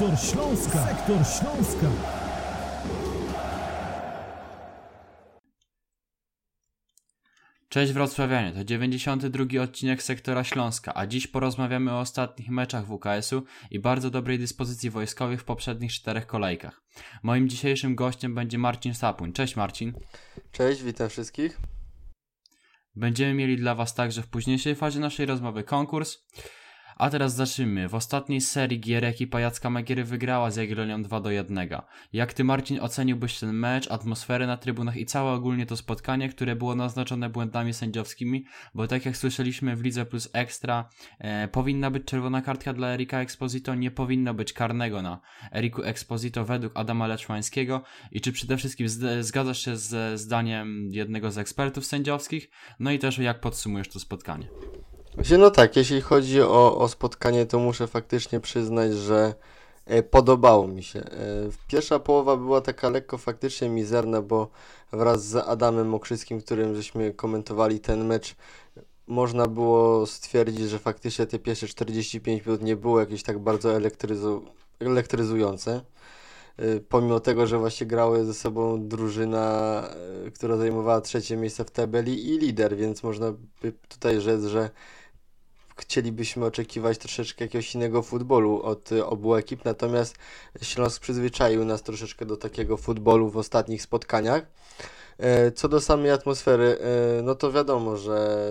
Sektor Śląska. Sektor Śląska. Cześć Wrocławianie, to 92 odcinek Sektora Śląska, a dziś porozmawiamy o ostatnich meczach WKS-u i bardzo dobrej dyspozycji wojskowych w poprzednich czterech kolejkach. Moim dzisiejszym gościem będzie Marcin Sapuń. Cześć Marcin. Cześć, witam wszystkich. Będziemy mieli dla Was także w późniejszej fazie naszej rozmowy konkurs. A teraz zacznijmy. W ostatniej serii gier ekipa Jacka Magiery wygrała z Jagiellonią 2 do 1. Jak Ty Marcin oceniłbyś ten mecz, atmosferę na trybunach i całe ogólnie to spotkanie, które było naznaczone błędami sędziowskimi, bo tak jak słyszeliśmy w Lidze Plus Extra e, powinna być czerwona kartka dla Erika Exposito, nie powinno być karnego na Eriku Exposito według Adama Leczmańskiego i czy przede wszystkim zgadzasz się ze zdaniem jednego z ekspertów sędziowskich, no i też jak podsumujesz to spotkanie? No tak, jeśli chodzi o, o spotkanie, to muszę faktycznie przyznać, że e, podobało mi się. E, pierwsza połowa była taka lekko faktycznie mizerna, bo wraz z Adamem Mokrzyskim, którym żeśmy komentowali ten mecz, można było stwierdzić, że faktycznie te pierwsze 45 minut nie było jakieś tak bardzo elektryzu elektryzujące. E, pomimo tego, że właśnie grały ze sobą drużyna, która zajmowała trzecie miejsce w tabeli i lider, więc można by tutaj rzec, że chcielibyśmy oczekiwać troszeczkę jakiegoś innego futbolu od y, obu ekip, natomiast Śląsk przyzwyczaił nas troszeczkę do takiego futbolu w ostatnich spotkaniach. E, co do samej atmosfery, e, no to wiadomo, że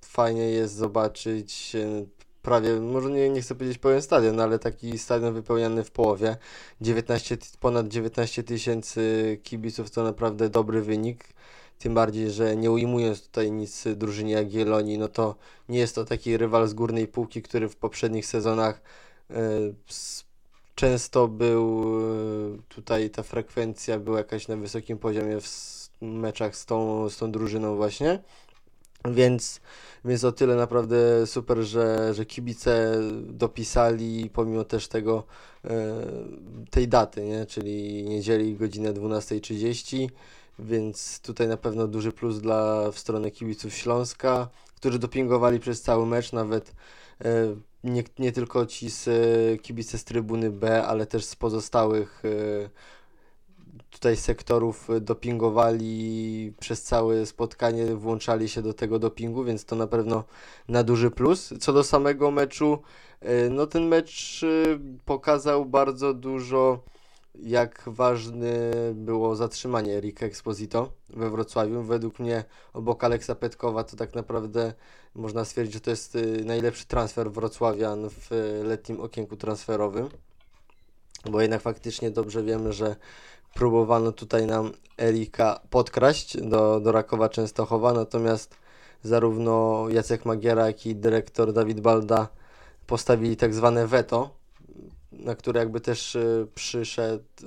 fajnie jest zobaczyć e, prawie, może nie, nie chcę powiedzieć pełen stadion, ale taki stadion wypełniany w połowie. 19, ponad 19 tysięcy kibiców to naprawdę dobry wynik. Tym bardziej, że nie ujmując tutaj nic drużynie Jagiellonii, no to nie jest to taki rywal z górnej półki, który w poprzednich sezonach e, często był e, tutaj ta frekwencja była jakaś na wysokim poziomie w meczach z tą, z tą drużyną właśnie. Więc, więc o tyle naprawdę super, że, że kibice dopisali pomimo też tego e, tej daty, nie? czyli niedzieli godzinę 12.30 więc tutaj na pewno duży plus dla w stronę kibiców Śląska, którzy dopingowali przez cały mecz, nawet e, nie, nie tylko ci z e, kibice z trybuny B, ale też z pozostałych e, tutaj sektorów dopingowali przez całe spotkanie, włączali się do tego dopingu, więc to na pewno na duży plus. Co do samego meczu, no ten mecz pokazał bardzo dużo jak ważne było zatrzymanie Erika Exposito we Wrocławiu. Według mnie obok Aleksa Petkowa to tak naprawdę można stwierdzić, że to jest y, najlepszy transfer Wrocławian w letnim okienku transferowym. Bo jednak faktycznie dobrze wiemy, że próbowano tutaj nam Erika podkraść do, do Rakowa Częstochowa, natomiast zarówno Jacek Magiera, jak i dyrektor Dawid Balda postawili tak zwane veto na które jakby też e, przyszedł, e,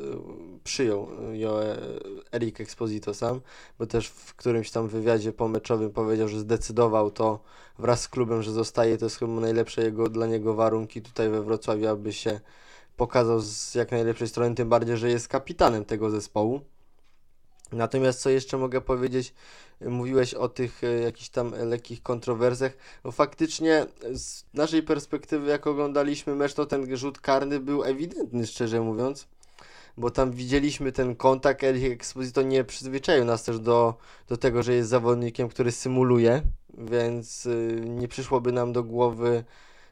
przyjął e, Erik Exposito sam, bo też w którymś tam wywiadzie pomeczowym powiedział, że zdecydował to wraz z klubem, że zostaje, to jest chyba najlepsze jego, dla niego warunki tutaj we Wrocławiu, aby się pokazał z jak najlepszej strony, tym bardziej, że jest kapitanem tego zespołu. Natomiast co jeszcze mogę powiedzieć, mówiłeś o tych e, jakichś tam lekkich kontrowersjach. No faktycznie z naszej perspektywy, jak oglądaliśmy mecz, to ten rzut karny był ewidentny, szczerze mówiąc. Bo tam widzieliśmy ten kontakt, Eric Exposito nie przyzwyczaił nas też do, do tego, że jest zawodnikiem, który symuluje, więc y, nie przyszłoby nam do głowy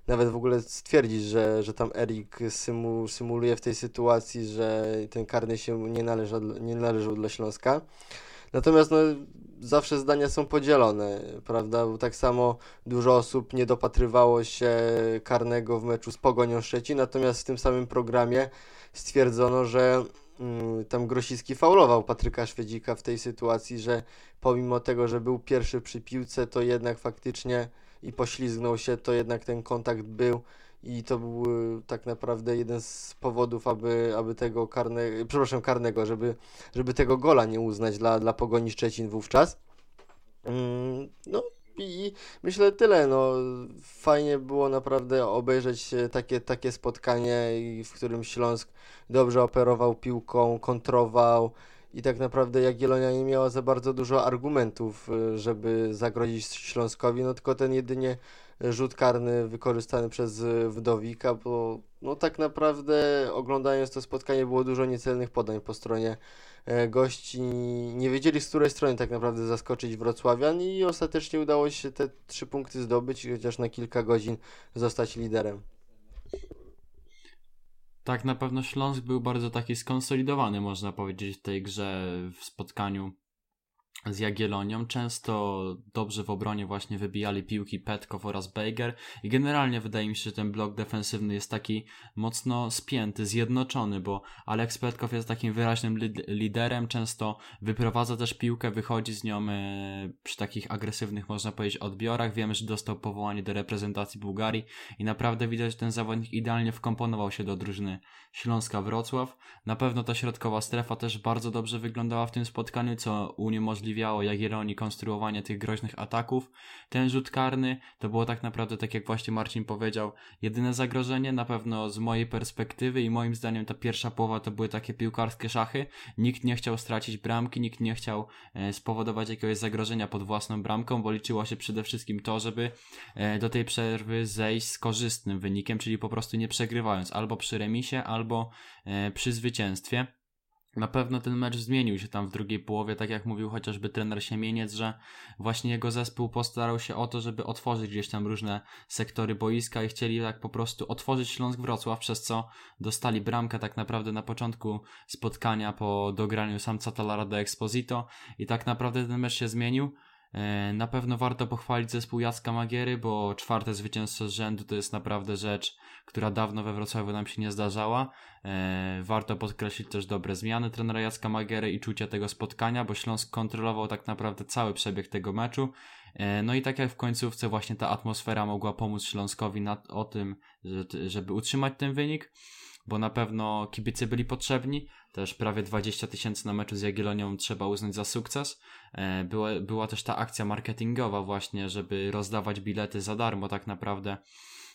nawet w ogóle stwierdzić, że, że tam Erik symu, symuluje w tej sytuacji, że ten karny się nie należał, nie należał dla Śląska. Natomiast no, zawsze zdania są podzielone, prawda? Bo tak samo dużo osób nie dopatrywało się karnego w meczu z Pogonią Szczecin, natomiast w tym samym programie stwierdzono, że mm, tam Grosicki faulował Patryka Szwedzika w tej sytuacji, że pomimo tego, że był pierwszy przy piłce, to jednak faktycznie i poślizgnął się, to jednak ten kontakt był i to był e, tak naprawdę jeden z powodów, aby, aby tego karnego, przepraszam, karnego, żeby, żeby tego gola nie uznać dla, dla Pogoni Szczecin wówczas. Mm, no i myślę tyle, no fajnie było naprawdę obejrzeć takie, takie spotkanie, w którym Śląsk dobrze operował piłką, kontrował, i tak naprawdę Jagiellonia nie miała za bardzo dużo argumentów, y, żeby zagrozić Śląskowi, no tylko ten jedynie rzut karny wykorzystany przez Wdowika, bo no tak naprawdę oglądając to spotkanie było dużo niecelnych podań po stronie e, gości. Nie wiedzieli z której strony tak naprawdę zaskoczyć Wrocławian i ostatecznie udało się te trzy punkty zdobyć, chociaż na kilka godzin zostać liderem. Tak, na pewno Śląsk był bardzo taki skonsolidowany, można powiedzieć, w tej grze w spotkaniu z Jagiellonią. Często dobrze w obronie właśnie wybijali piłki Petkow oraz Bejger i generalnie wydaje mi się, że ten blok defensywny jest taki mocno spięty, zjednoczony, bo Alex Petkow jest takim wyraźnym liderem, często wyprowadza też piłkę, wychodzi z nią e, przy takich agresywnych, można powiedzieć, odbiorach. Wiemy, że dostał powołanie do reprezentacji Bułgarii i naprawdę widać, że ten zawodnik idealnie wkomponował się do drużyny Śląska Wrocław. Na pewno ta środkowa strefa też bardzo dobrze wyglądała w tym spotkaniu, co uniemożliwiło umożliwiało Jagiellonii konstruowanie tych groźnych ataków. Ten rzut karny to było tak naprawdę, tak jak właśnie Marcin powiedział, jedyne zagrożenie, na pewno z mojej perspektywy i moim zdaniem ta pierwsza połowa to były takie piłkarskie szachy. Nikt nie chciał stracić bramki, nikt nie chciał e, spowodować jakiegoś zagrożenia pod własną bramką, bo liczyło się przede wszystkim to, żeby e, do tej przerwy zejść z korzystnym wynikiem, czyli po prostu nie przegrywając albo przy remisie, albo e, przy zwycięstwie. Na pewno ten mecz zmienił się tam w drugiej połowie, tak jak mówił chociażby trener Siemieniec, że właśnie jego zespół postarał się o to, żeby otworzyć gdzieś tam różne sektory boiska i chcieli tak po prostu otworzyć Śląsk Wrocław, przez co dostali bramkę tak naprawdę na początku spotkania po dograniu samca Talara do Exposito i tak naprawdę ten mecz się zmienił. E, na pewno warto pochwalić zespół Jacka Magiery, bo czwarte zwycięstwo z rzędu to jest naprawdę rzecz, która dawno we Wrocławiu nam się nie zdarzała. E, warto podkreślić też dobre zmiany trenera Jacka Magiery i czucia tego spotkania, bo Śląsk kontrolował tak naprawdę cały przebieg tego meczu. E, no i tak jak w końcówce właśnie ta atmosfera mogła pomóc Śląskowi o tym, żeby utrzymać ten wynik bo na pewno kibice byli potrzebni. Też prawie 20 tysięcy na meczu z Jagiellonią trzeba uznać za sukces. E, była, była też ta akcja marketingowa właśnie, żeby rozdawać bilety za darmo tak naprawdę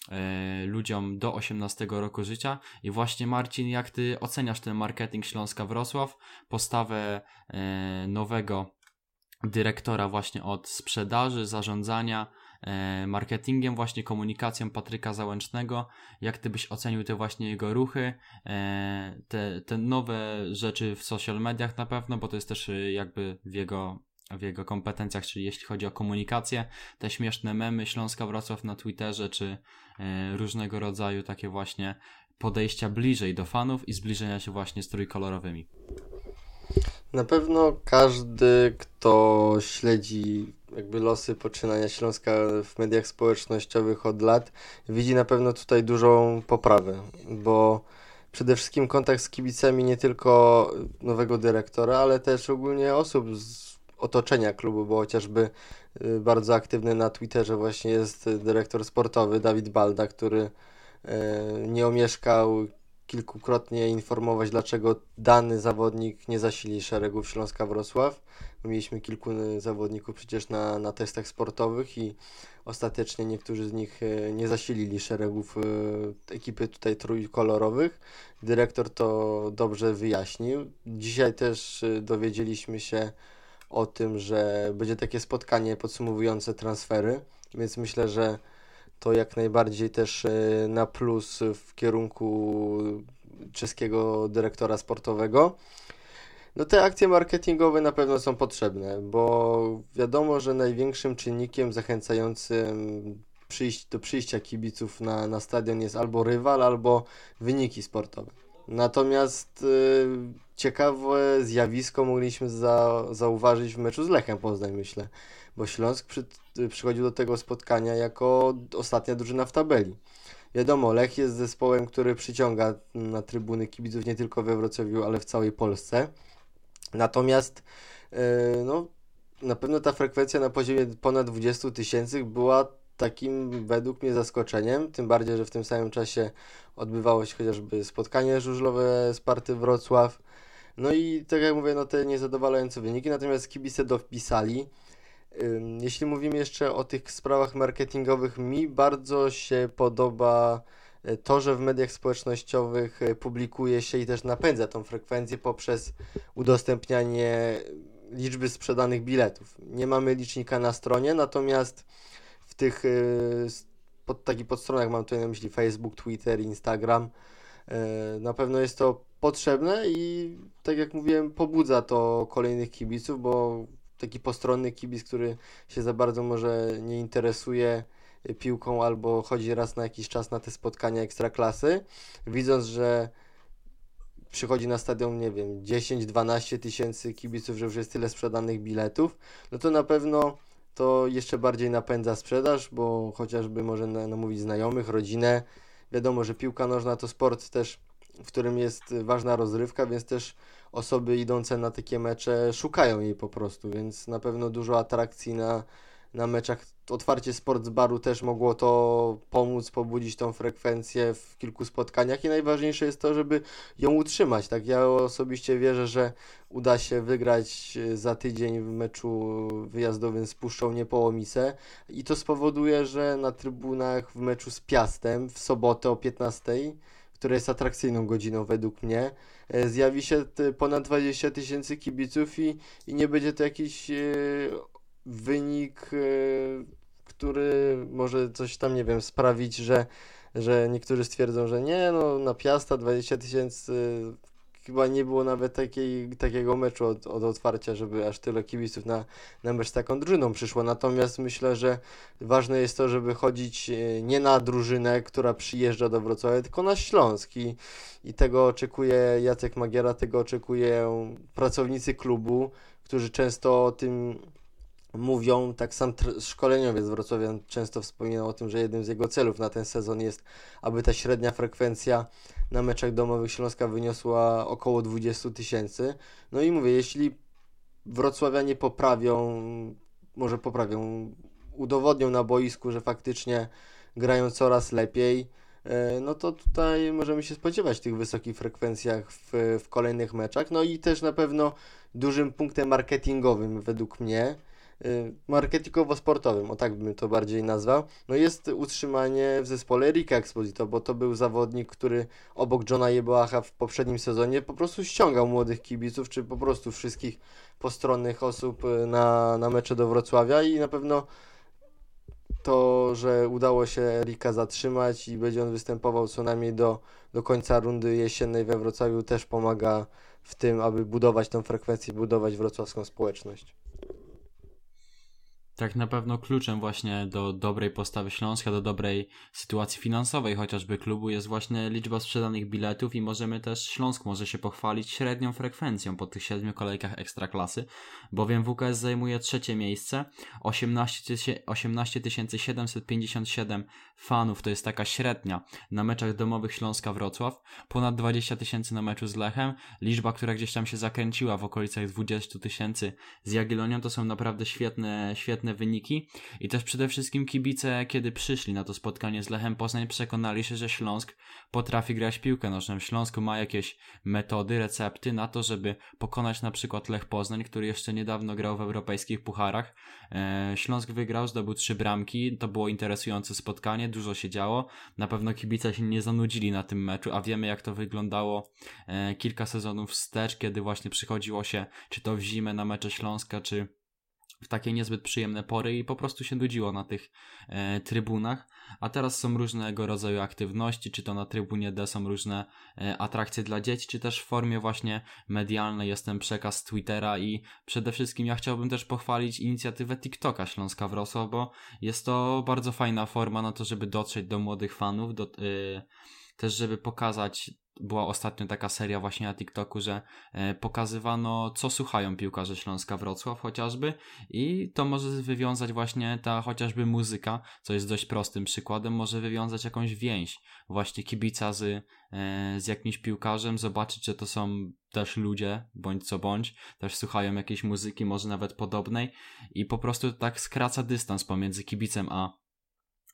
e, ludziom do 18 roku życia. I właśnie Marcin, jak ty oceniasz ten marketing Śląska Wrocław, postawę e, nowego dyrektora właśnie od sprzedaży, zarządzania, marketingiem, właśnie komunikacją Patryka Załęcznego. Jak ty byś ocenił te właśnie jego ruchy, e, te, te nowe rzeczy w social mediach na pewno, bo to jest też e, jakby w jego w jego kompetencjach, czyli jeśli chodzi o komunikację, te śmieszne memy Śląska Wrocław na Twitterze, czy różnego rodzaju takie właśnie podejścia bliżej do fanów i zbliżenia się właśnie z trójkolorowymi. Na pewno każdy, kto śledzi jakby losy poczynania Śląska w mediach społecznościowych od lat, widzi na pewno tutaj dużą poprawę, bo przede wszystkim kontakt z kibicami nie tylko nowego dyrektora, ale też ogólnie osób z otoczenia klubu, bo chociażby y, bardzo aktywny na Twitterze właśnie jest dyrektor sportowy Dawid Balda, który y, nie omieszkał kilkukrotnie informować, dlaczego dany zawodnik nie zasili szeregów Śląska Wrocław. Mieliśmy kilku zawodników przecież na, na testach sportowych i ostatecznie niektórzy z nich e, nie zasilili szeregów e, ekipy tutaj trójkolorowych. Dyrektor to dobrze wyjaśnił. Dzisiaj też e, dowiedzieliśmy się o tym, że będzie takie spotkanie podsumowujące transfery, więc myślę, że to jak najbardziej też e, na plus w kierunku czeskiego dyrektora sportowego. No te akcje marketingowe na pewno są potrzebne, bo wiadomo, że największym czynnikiem zachęcającym przyjść, do przyjścia kibiców na, na stadion jest albo rywal, albo wyniki sportowe. Natomiast y, ciekawe zjawisko mogliśmy za, zauważyć w meczu z Lechem Poznań, myślę bo Śląsk przy, przychodził do tego spotkania jako ostatnia drużyna w tabeli. Wiadomo, Lech jest zespołem, który przyciąga na trybuny kibiców nie tylko we Wrocławiu, ale w całej Polsce. Natomiast yy, no, na pewno ta frekwencja na poziomie ponad 20 tysięcy była takim według mnie zaskoczeniem, tym bardziej, że w tym samym czasie odbywało się chociażby spotkanie żużlowe z Party Wrocław. No i tak jak mówię, no te niezadowalające wyniki, natomiast kibice dopisali. Jeśli mówimy jeszcze o tych sprawach marketingowych, mi bardzo się podoba e, to, że w mediach społecznościowych e, publikuje się i też napędza tą frekwencję poprzez udostępnianie liczby sprzedanych biletów. Nie mamy licznika na stronie, natomiast w tych e, pod, takich podstronach, mam tutaj na myśli Facebook, Twitter, Instagram. Na pewno jest to potrzebne i tak jak mówiłem, pobudza to kolejnych kibiców, bo taki postronny kibic, który się za bardzo może nie interesuje piłką albo chodzi raz na jakiś czas na te spotkania ekstraklasy, widząc, że przychodzi na stadion, nie wiem, 10-12 tysięcy kibiców, że już jest tyle sprzedanych biletów, no to na pewno to jeszcze bardziej napędza sprzedaż, bo chociażby może namówić znajomych, rodzinę. Wiadomo, że piłka nożna to sport też, w którym jest ważna rozrywka, więc też osoby idące na takie mecze szukają jej po prostu, więc na pewno dużo atrakcji na, na meczach. Otwarcie sportsbaru też mogło to pomóc, pobudzić tą frekwencję w kilku spotkaniach i najważniejsze jest to, żeby ją utrzymać. Tak, ja osobiście wierzę, że uda się wygrać za tydzień w meczu wyjazdowym z Puszczą Niepołomice i to spowoduje, że na trybunach w meczu z Piastem w sobotę o 15 która jest atrakcyjną godziną według mnie, e, zjawi się ponad 20 tysięcy kibiców i, i nie będzie to jakiś e, wynik, e, który może coś tam, nie wiem, sprawić, że, że niektórzy stwierdzą, że nie, no na Piasta 20 tysięcy chyba nie było nawet takiej, takiego meczu od, od otwarcia, żeby aż tyle kibiców na, na mecz z taką drużyną przyszło. Natomiast myślę, że ważne jest to, żeby chodzić e, nie na drużynę, która przyjeżdża do Wrocławia, tylko na Śląsk i, tego oczekuje Jacek Magiera, tego oczekują pracownicy klubu, którzy często o tym mówią, tak sam szkoleniowiec Wrocławia często wspominał o tym, że jednym z jego celów na ten sezon jest, aby ta średnia frekwencja na meczach domowych Śląska wyniosła około 20 tysięcy. No i mówię, jeśli Wrocławianie poprawią, może poprawią, udowodnią na boisku, że faktycznie grają coraz lepiej, e, no to tutaj możemy się spodziewać tych wysokich frekwencjach w, w kolejnych meczach. No i też na pewno dużym punktem marketingowym według mnie marketingowo-sportowym, o tak bym to bardziej nazwał, no jest utrzymanie w zespole Rika Exposito, bo to był zawodnik, który obok Johna Jeboacha w poprzednim sezonie po prostu ściągał młodych kibiców, czy po prostu wszystkich postronnych osób y, na, na mecze do Wrocławia i na pewno to, że udało się Rika zatrzymać i będzie on występował co najmniej do, do końca rundy jesiennej we Wrocławiu też pomaga w tym, aby budować tę frekwencję, budować wrocławską społeczność tak na pewno kluczem właśnie do dobrej postawy Śląska, do dobrej sytuacji finansowej chociażby klubu jest właśnie liczba sprzedanych biletów i możemy też, Śląsk może się pochwalić średnią frekwencją po tych siedmiu kolejkach ekstraklasy, bowiem WKS zajmuje trzecie miejsce, 18, 18 757 fanów to jest taka średnia na meczach domowych Śląska Wrocław, ponad 20 tysięcy na meczu z Lechem, liczba, która gdzieś tam się zakręciła w okolicach 20 tysięcy z Jagiellonią, to są naprawdę świetne, świetne wyniki i też przede wszystkim kibice, kiedy przyszli na to spotkanie z Lechem Poznań, przekonali się, że Śląsk potrafi grać piłkę nożną. Śląsk ma jakieś metody, recepty na to, żeby pokonać na przykład Lech Poznań, który jeszcze niedawno grał w europejskich pucharach. E, Śląsk wygrał, zdobył trzy bramki, to było interesujące spotkanie, dużo się działo. Na pewno kibice się nie zanudzili na tym meczu, a wiemy jak to wyglądało e, kilka sezonów wstecz, kiedy właśnie przychodziło się, czy to w zimę na mecze Śląska, czy w takie niezbyt przyjemne pory i po prostu się nudziło na tych e, trybunach. A teraz są różnego rodzaju aktywności, czy to na trybunie D są różne e, atrakcje dla dzieci, czy też w formie właśnie medialnej jest ten przekaz Twittera i przede wszystkim ja chciałbym też pochwalić inicjatywę TikToka Śląska Wrocław, bo jest to bardzo fajna forma na to, żeby dotrzeć do młodych fanów, do, e, też żeby pokazać była ostatnio taka seria właśnie na TikToku, że e, pokazywano, co słuchają piłkarze Śląska Wrocław chociażby i to może wywiązać właśnie ta chociażby muzyka, co jest dość prostym przykładem, może wywiązać jakąś więź. Właśnie kibica z, e, z jakimś piłkarzem, zobaczyć, że to są też ludzie, bądź co bądź, też słuchają jakiejś muzyki, może nawet podobnej i po prostu tak skraca dystans pomiędzy kibicem a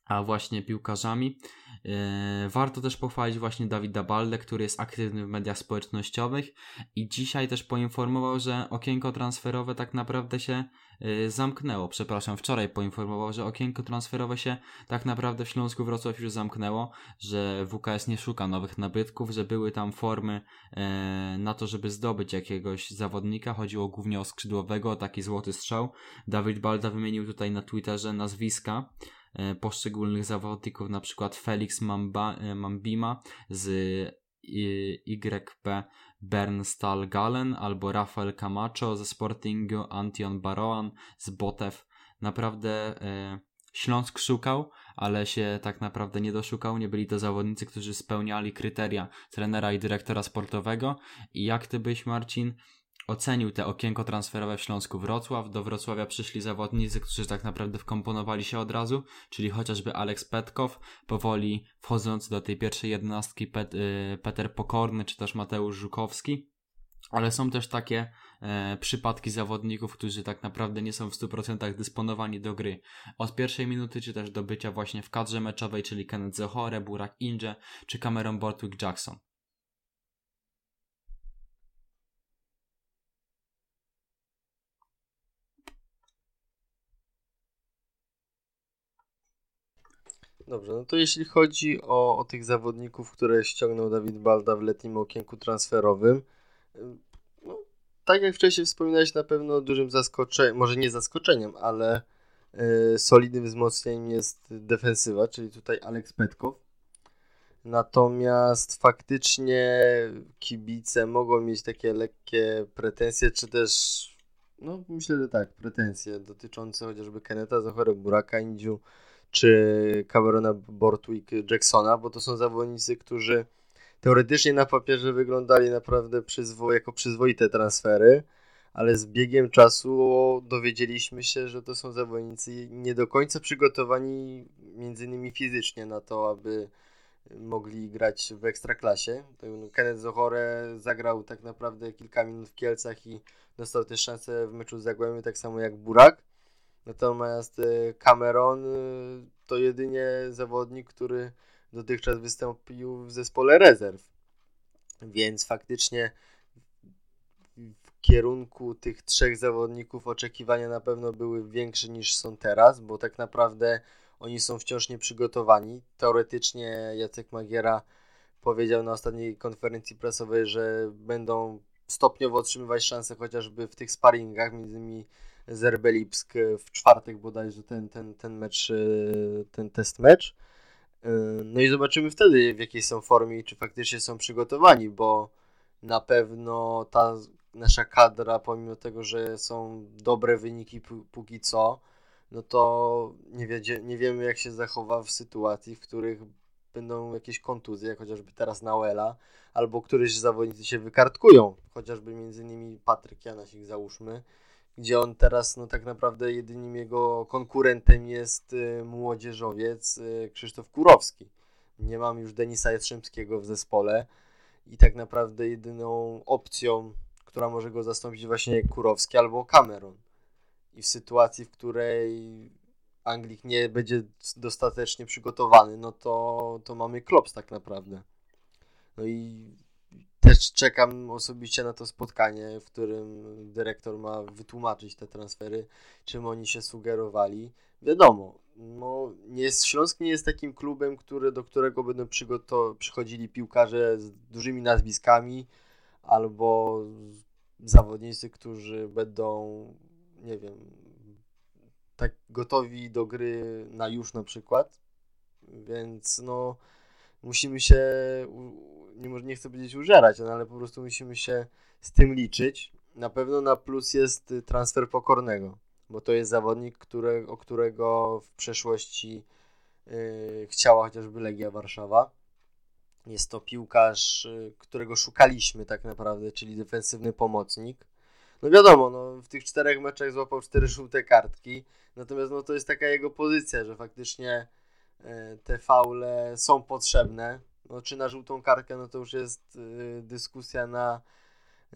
a właśnie piłkarzami. E, warto też pochwalić właśnie Dawida Balde, który jest aktywny w mediach społecznościowych i dzisiaj też poinformował, że okienko transferowe tak naprawdę się e, zamknęło. Przepraszam, wczoraj poinformował, że okienko transferowe się tak naprawdę w Śląsku Wrocław już zamknęło, że WKS nie szuka nowych nabytków, że były tam formy e, na to, żeby zdobyć jakiegoś zawodnika. Chodziło głównie o skrzydłowego, o taki złoty strzał. Dawid Balda wymienił tutaj na Twitterze nazwiska poszczególnych zawodników, na przykład Felix Mamba, e, Mambima z YP Bernstal Galen albo Rafael Camacho ze Sportingu, Antion Baroan z Botev. Naprawdę e, Śląsk szukał, ale się tak naprawdę nie doszukał. Nie byli to zawodnicy, którzy spełniali kryteria trenera i dyrektora sportowego. I jak ty byś, Marcin, ocenił te okienko transferowe w Śląsku Wrocław. Do Wrocławia przyszli zawodnicy, którzy tak naprawdę wkomponowali się od razu, czyli chociażby Aleks Petkow, powoli wchodząc do tej pierwszej jedenastki Pet, y, Peter Pokorny, czy też Mateusz Żukowski. Ale są też takie e, przypadki zawodników, którzy tak naprawdę nie są w 100% dysponowani do gry. Od pierwszej minuty, czy też do bycia właśnie w kadrze meczowej, czyli Kenneth Zohore, Burak Inge, czy Cameron Bortwick Jackson. Dobrze, no to jeśli chodzi o, o tych zawodników, które ściągnął Dawid Balda w letnim okienku transferowym, no, tak jak wcześniej wspominałeś, na pewno dużym zaskoczeniem, może nie zaskoczeniem, ale y, solidnym wzmocnieniem jest defensywa, czyli tutaj Aleks Petkow. Natomiast faktycznie kibice mogą mieć takie lekkie pretensje, czy też, no myślę, że tak, pretensje dotyczące chociażby Keneta Zochora, Buraka Indziu, czy Camerona Bortwick Jacksona, bo to są zawodnicy, którzy teoretycznie na papierze wyglądali naprawdę przyzwo jako przyzwoite transfery, ale z biegiem czasu dowiedzieliśmy się, że to są zawodnicy nie do końca przygotowani między innymi fizycznie na to, aby mogli grać w ekstraklasie. Kenneth Zohore zagrał tak naprawdę kilka minut w Kielcach i dostał też szansę w meczu z Zagłębiem, tak samo jak Burak. Natomiast e, Cameron e, to jedynie zawodnik, który dotychczas wystąpił w zespole rezerw. Więc faktycznie w kierunku tych trzech zawodników oczekiwania na pewno były większe niż są teraz, bo tak naprawdę oni są wciąż nieprzygotowani. Teoretycznie Jacek Magiera powiedział na ostatniej konferencji prasowej, że będą stopniowo otrzymywać szanse chociażby w tych sparingach, między innymi Zerbelipsk w czwartek bodajże ten, ten, ten mecz, e, ten test mecz. E, no i zobaczymy wtedy w jakiej są formie i czy faktycznie są przygotowani, bo na pewno ta nasza kadra, pomimo tego, że są dobre wyniki póki co, no to nie, wiedzie, nie wiemy jak się zachowa w sytuacji, w których będą jakieś kontuzje, chociażby teraz Nauela, albo któryś zawodnicy się wykartkują, chociażby między innymi Patryk Janasik załóżmy, gdzie on teraz no tak naprawdę jedynym jego konkurentem jest y, młodzieżowiec y, Krzysztof Kurowski. Nie mam już Denisa Jastrzębskiego w zespole i tak naprawdę jedyną opcją, która może go zastąpić właśnie Kurowski albo Cameron. I w sytuacji, w której Anglik nie będzie dostatecznie przygotowany, no to, to mamy klops tak naprawdę. No i też czekam osobiście na to spotkanie, w którym dyrektor ma wytłumaczyć te transfery, czym oni się sugerowali. Wiadomo, no, nie jest, Śląsk nie jest takim klubem, który, do którego będą przychodzili piłkarze z dużymi nazwiskami albo zawodnicy, którzy będą, nie wiem, tak gotowi do gry na już na przykład. Więc no, musimy się nie, nie chcę powiedzieć użerać, no, ale po prostu musimy się z tym liczyć. Na pewno na plus jest transfer pokornego, bo to jest zawodnik, o którego w przeszłości yy, chciała chociażby Legia Warszawa. Jest to piłkarz, yy, którego szukaliśmy tak naprawdę, czyli defensywny pomocnik. No wiadomo, no, w tych czterech meczach złapał cztery żółte kartki, natomiast no, to jest taka jego pozycja, że faktycznie yy, te faule są potrzebne no, czy na żółtą kartkę, no to już jest y, dyskusja na,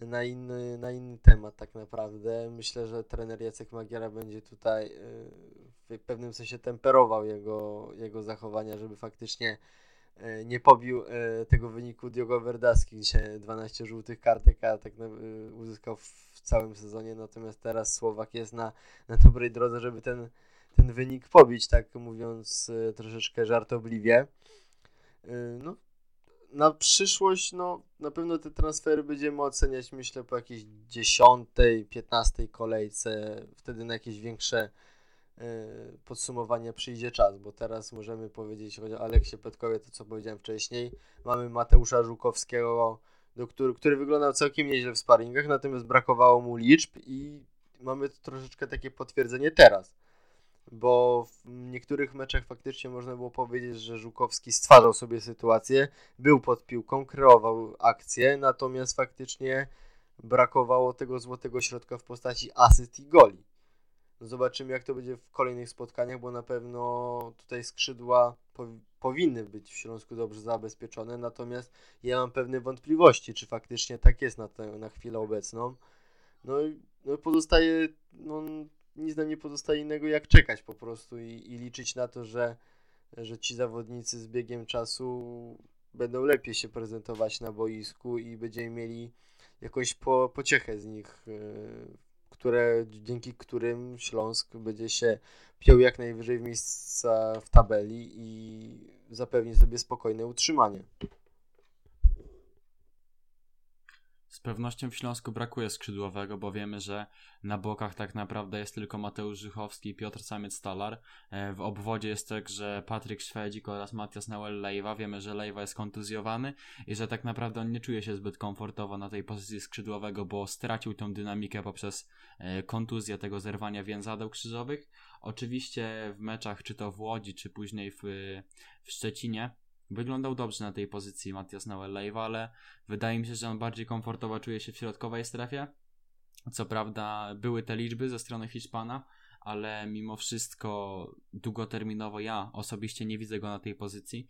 na, inny, na inny temat tak naprawdę. Myślę, że trener Jacek Magiera będzie tutaj y, w pewnym sensie temperował jego, jego zachowania, żeby faktycznie y, nie pobił y, tego wyniku Diogo Verdaski, gdzie 12 żółtych kartek, a tak y, uzyskał w całym sezonie, natomiast teraz Słowak jest na, na dobrej drodze, żeby ten, ten wynik pobić, tak mówiąc troszeczkę żartobliwie. No, na przyszłość, no na pewno te transfery będziemy oceniać, myślę, po jakiejś 10, 15 kolejce, wtedy na jakieś większe podsumowania przyjdzie czas, bo teraz możemy powiedzieć o Aleksie Petkowie to, co powiedziałem wcześniej. Mamy Mateusza Żukowskiego, do który, który wyglądał całkiem nieźle w sparingach, natomiast brakowało mu liczb i mamy troszeczkę takie potwierdzenie teraz. Bo w niektórych meczach faktycznie można było powiedzieć, że Żukowski stwarzał sobie sytuację, był pod piłką, kreował akcję, natomiast faktycznie brakowało tego złotego środka w postaci asyst i goli. Zobaczymy, jak to będzie w kolejnych spotkaniach, bo na pewno tutaj skrzydła powinny być w Śląsku dobrze zabezpieczone, natomiast ja mam pewne wątpliwości, czy faktycznie tak jest na, te, na chwilę obecną. No i no pozostaje, no, nic nam nie pozostaje innego jak czekać po prostu i, i liczyć na to, że, że ci zawodnicy z biegiem czasu będą lepiej się prezentować na boisku i będziemy mieli jakąś po, pociechę z nich, yy, które, dzięki którym Śląsk będzie się piął jak najwyżej w miejsca w tabeli i zapewni sobie spokojne utrzymanie. Z pewnością w Śląsku brakuje skrzydłowego, bo wiemy, że na bokach tak naprawdę jest tylko Mateusz Żychowski i Piotr Samiec-Stalar. E, w obwodzie jest także Patryk Szwedzik oraz Matias Nauel-Lejwa. Wiemy, że Lejwa jest kontuzjowany i że tak naprawdę on nie czuje się zbyt komfortowo na tej pozycji skrzydłowego, bo stracił tą dynamikę poprzez e, kontuzję tego zerwania więzadeł krzyżowych. Oczywiście w meczach, czy to w Łodzi, czy później w, w Szczecinie, Wyglądał dobrze na tej pozycji Matias Nauel-Leiva, ale wydaje mi się, że on bardziej komfortowo czuje się w środkowej strefie. Co prawda były te liczby ze strony Hiszpana, ale mimo wszystko długoterminowo ja osobiście nie widzę go na tej pozycji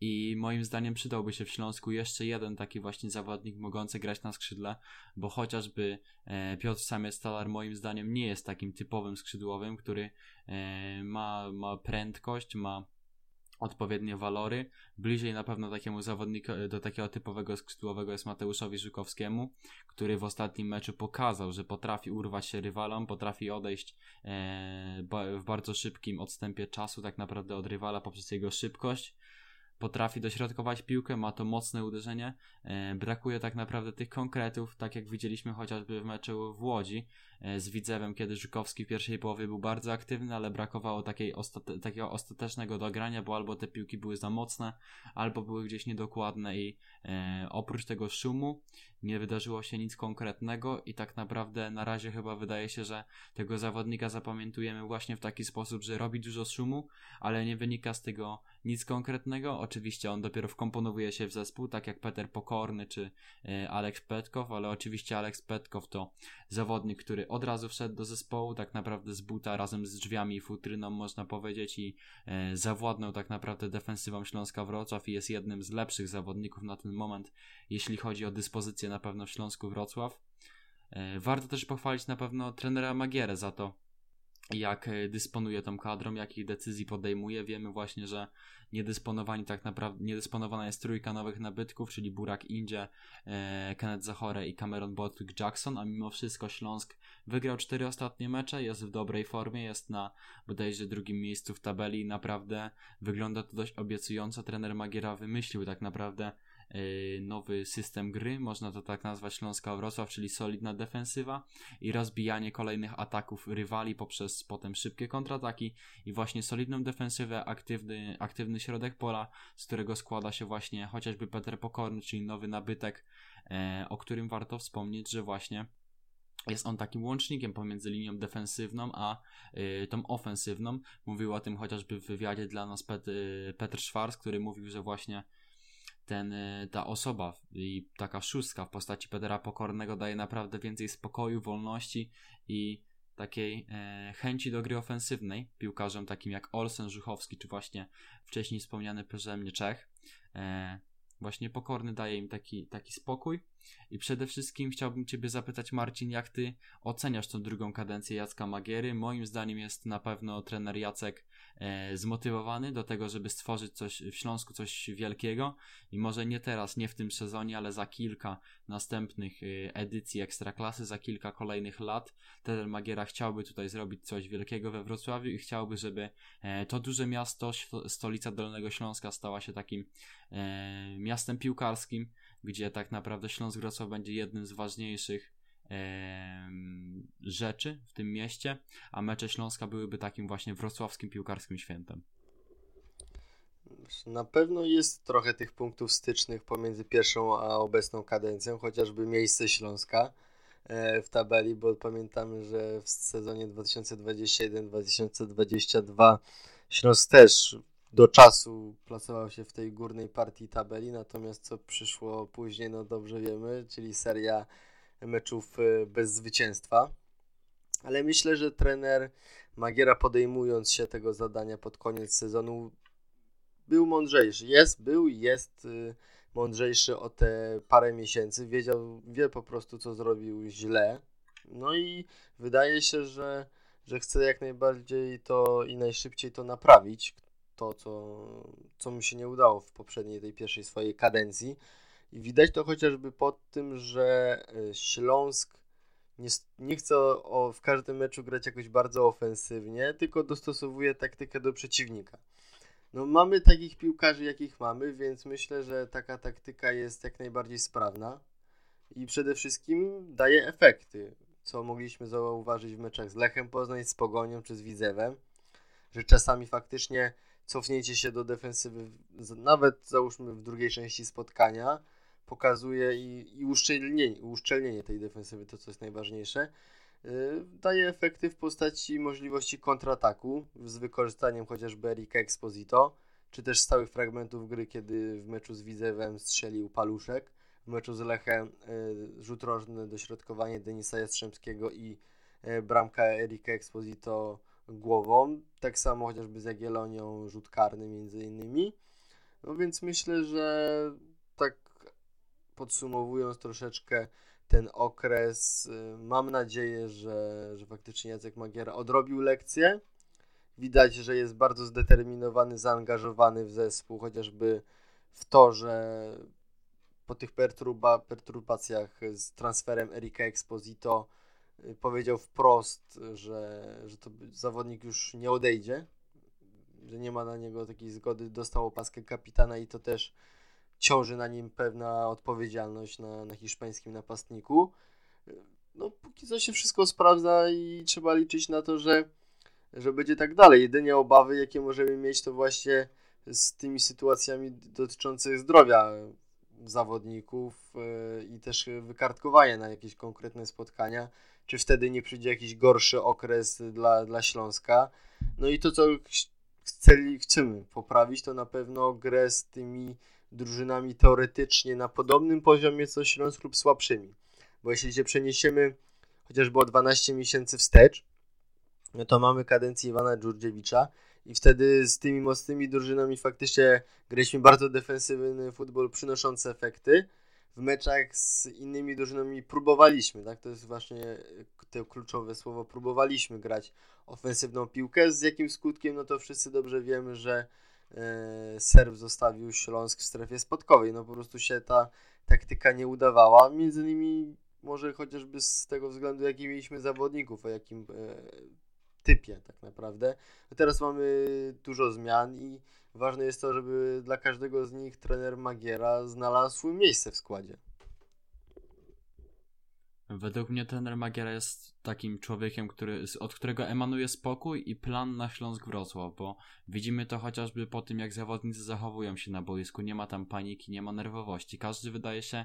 i moim zdaniem przydałby się w Śląsku jeszcze jeden taki właśnie zawodnik mogący grać na skrzydle, bo chociażby e, Piotr Samiec-Talar moim zdaniem nie jest takim typowym skrzydłowym, który e, ma, ma prędkość, ma odpowiednie walory. Bliżej na pewno takiemu zawodnikowi, do takiego typowego skrzydłowego jest Mateuszowi Żukowskiemu, który w ostatnim meczu pokazał, że potrafi urwać się rywalom, potrafi odejść e, w bardzo szybkim odstępie czasu tak naprawdę od rywala poprzez jego szybkość potrafi dośrodkować piłkę, ma to mocne uderzenie. E, brakuje tak naprawdę tych konkretów, tak jak widzieliśmy chociażby w meczu w Łodzi e, z Widzewem, kiedy Żukowski w pierwszej połowie był bardzo aktywny, ale brakowało takiej ostate takiego ostatecznego dogrania, bo albo te piłki były za mocne, albo były gdzieś niedokładne i e, oprócz tego szumu nie wydarzyło się nic konkretnego i tak naprawdę na razie chyba wydaje się, że tego zawodnika zapamiętujemy właśnie w taki sposób, że robi dużo szumu, ale nie wynika z tego nic konkretnego. Oczywiście on dopiero wkomponowuje się w zespół, tak jak Peter Pokorny czy e, Alex Petkow, ale oczywiście Alex Petkow to zawodnik, który od razu wszedł do zespołu, tak naprawdę z buta razem z drzwiami i futryną można powiedzieć i e, zawładnął tak naprawdę defensywą Śląska Wrocław i jest jednym z lepszych zawodników na ten moment, jeśli chodzi o dyspozycję na pewno w Śląsku Wrocław. E, warto też pochwalić na pewno trenera Magierę za to, jak e, dysponuje tą kadrą, jakich decyzji podejmuje. Wiemy właśnie, że niedysponowani tak naprawdę, niedysponowana jest trójka nowych nabytków, czyli Burak Indzie, e, Kenneth Zachore i Cameron Botwick Jackson, a mimo wszystko Śląsk wygrał cztery ostatnie mecze, jest w dobrej formie, jest na bodajże drugim miejscu w tabeli i naprawdę wygląda to dość obiecująco. Trener Magiera wymyślił tak naprawdę nowy system gry, można to tak nazwać Śląska Wrocław, czyli solidna defensywa i rozbijanie kolejnych ataków rywali poprzez potem szybkie kontrataki i właśnie solidną defensywę, aktywny, aktywny środek pola, z którego składa się właśnie chociażby Peter Pokorny, czyli nowy nabytek, e, o którym warto wspomnieć, że właśnie jest on takim łącznikiem pomiędzy linią defensywną a y, tą ofensywną. Mówił o tym chociażby w wywiadzie dla nas Pet, y, Petr Schwarz, który mówił, że właśnie ten, e, ta osoba i taka szóstka w postaci Petera Pokornego daje naprawdę więcej spokoju, wolności i takiej e, chęci do gry ofensywnej piłkarzom takim jak Olsen, Żuchowski czy właśnie wcześniej wspomniany przeze mnie Czech. E, właśnie Pokorny daje im taki, taki spokój i przede wszystkim chciałbym Ciebie zapytać, Marcin, jak Ty oceniasz tą drugą kadencję Jacka Magiery? Moim zdaniem jest na pewno trener Jacek e, zmotywowany do tego, żeby stworzyć coś w Śląsku, coś wielkiego i może nie teraz, nie w tym sezonie, ale za kilka następnych e, edycji Ekstraklasy, za kilka kolejnych lat trener Magiera chciałby tutaj zrobić coś wielkiego we Wrocławiu i chciałby, żeby e, to duże miasto, stolica Dolnego Śląska stała się takim e, miastem piłkarskim, gdzie tak naprawdę Śląsk Wrocław będzie jednym z ważniejszych rzeczy w tym mieście, a mecze Śląska byłyby takim właśnie wrocławskim piłkarskim świętem. Na pewno jest trochę tych punktów stycznych pomiędzy pierwszą a obecną kadencją, chociażby miejsce Śląska e, w tabeli, bo pamiętamy, że w sezonie 2021-2022 Śląsk też do czasu plasował się w tej górnej partii tabeli, natomiast co przyszło później, no dobrze wiemy, czyli seria meczów e, bez zwycięstwa. Ale myślę, że trener Magiera podejmując się tego zadania pod koniec sezonu był mądrzejszy. Jest, był i jest y, mądrzejszy o te parę miesięcy. Wiedział, wie po prostu, co zrobił źle. No i wydaje się, że, że chce jak najbardziej to i najszybciej to naprawić. To, co, co mu się nie udało w poprzedniej, tej pierwszej swojej kadencji. I widać to chociażby po tym, że y, Śląsk nie, nie chce o, w każdym meczu grać jakoś bardzo ofensywnie, tylko dostosowuje taktykę do przeciwnika. No mamy takich piłkarzy, jakich mamy, więc myślę, że taka taktyka jest jak najbardziej sprawna i przede wszystkim daje efekty, co mogliśmy zauważyć w meczach z Lechem Poznań, z Pogonią czy z Widzewem, że czasami faktycznie cofnięcie się do defensywy, nawet załóżmy w drugiej części spotkania, pokazuje i, i uszczelnienie, uszczelnienie tej defensywy, to co jest najważniejsze, Y, daje efekty w postaci możliwości kontrataku z wykorzystaniem chociażby Erika Exposito, czy też stałych fragmentów gry, kiedy w meczu z Widzewem strzelił Paluszek, w meczu z Lechem y, rzut rożny, dośrodkowanie Denisa Jastrzębskiego i y, bramka Erika Exposito głową, tak samo chociażby z Jagiellonią rzut karny między innymi. No więc myślę, że tak podsumowując troszeczkę ten okres. Y, mam nadzieję, że, że faktycznie Jacek Magiera odrobił lekcję. Widać, że jest bardzo zdeterminowany, zaangażowany w zespół, chociażby w to, że po tych perturba, perturbacjach z transferem Erika Exposito powiedział wprost, że, że to zawodnik już nie odejdzie, że nie ma na niego takiej zgody, dostał opaskę kapitana i to też ciąży na nim pewna odpowiedzialność na, na hiszpańskim napastniku. No, póki co się wszystko sprawdza i trzeba liczyć na to, że, że będzie tak dalej. Jedynie obawy, jakie możemy mieć, to właśnie z tymi sytuacjami dotyczących zdrowia zawodników yy, i też wykartkowania na jakieś konkretne spotkania, czy wtedy nie przyjdzie jakiś gorszy okres dla, dla Śląska. No i to, co chceli, chcemy poprawić, to na pewno grę z tymi drużynami teoretycznie na podobnym poziomie co Śląsk lub słabszymi. Bo jeśli się przeniesiemy chociażby o 12 miesięcy wstecz, no to mamy kadencję Iwana Dżurdziewicza i wtedy z tymi mocnymi drużynami faktycznie graliśmy bardzo defensywny futbol przynoszący efekty. W meczach z innymi drużynami próbowaliśmy, tak? To jest właśnie to kluczowe słowo, próbowaliśmy grać ofensywną piłkę. Z jakim skutkiem, no to wszyscy dobrze wiemy, że E, serw zostawił Śląsk w strefie spotkowej. No po prostu się ta taktyka nie udawała. Między innymi może chociażby z tego względu, jaki mieliśmy zawodników, o jakim e, typie tak naprawdę. Teraz mamy dużo zmian i ważne jest to, żeby dla każdego z nich trener Magiera znalazł miejsce w składzie. Według mnie trener Magiera jest takim człowiekiem, który, od którego emanuje spokój i plan na Śląsk Wrocław, bo widzimy to chociażby po tym, jak zawodnicy zachowują się na boisku. Nie ma tam paniki, nie ma nerwowości. Każdy wydaje się,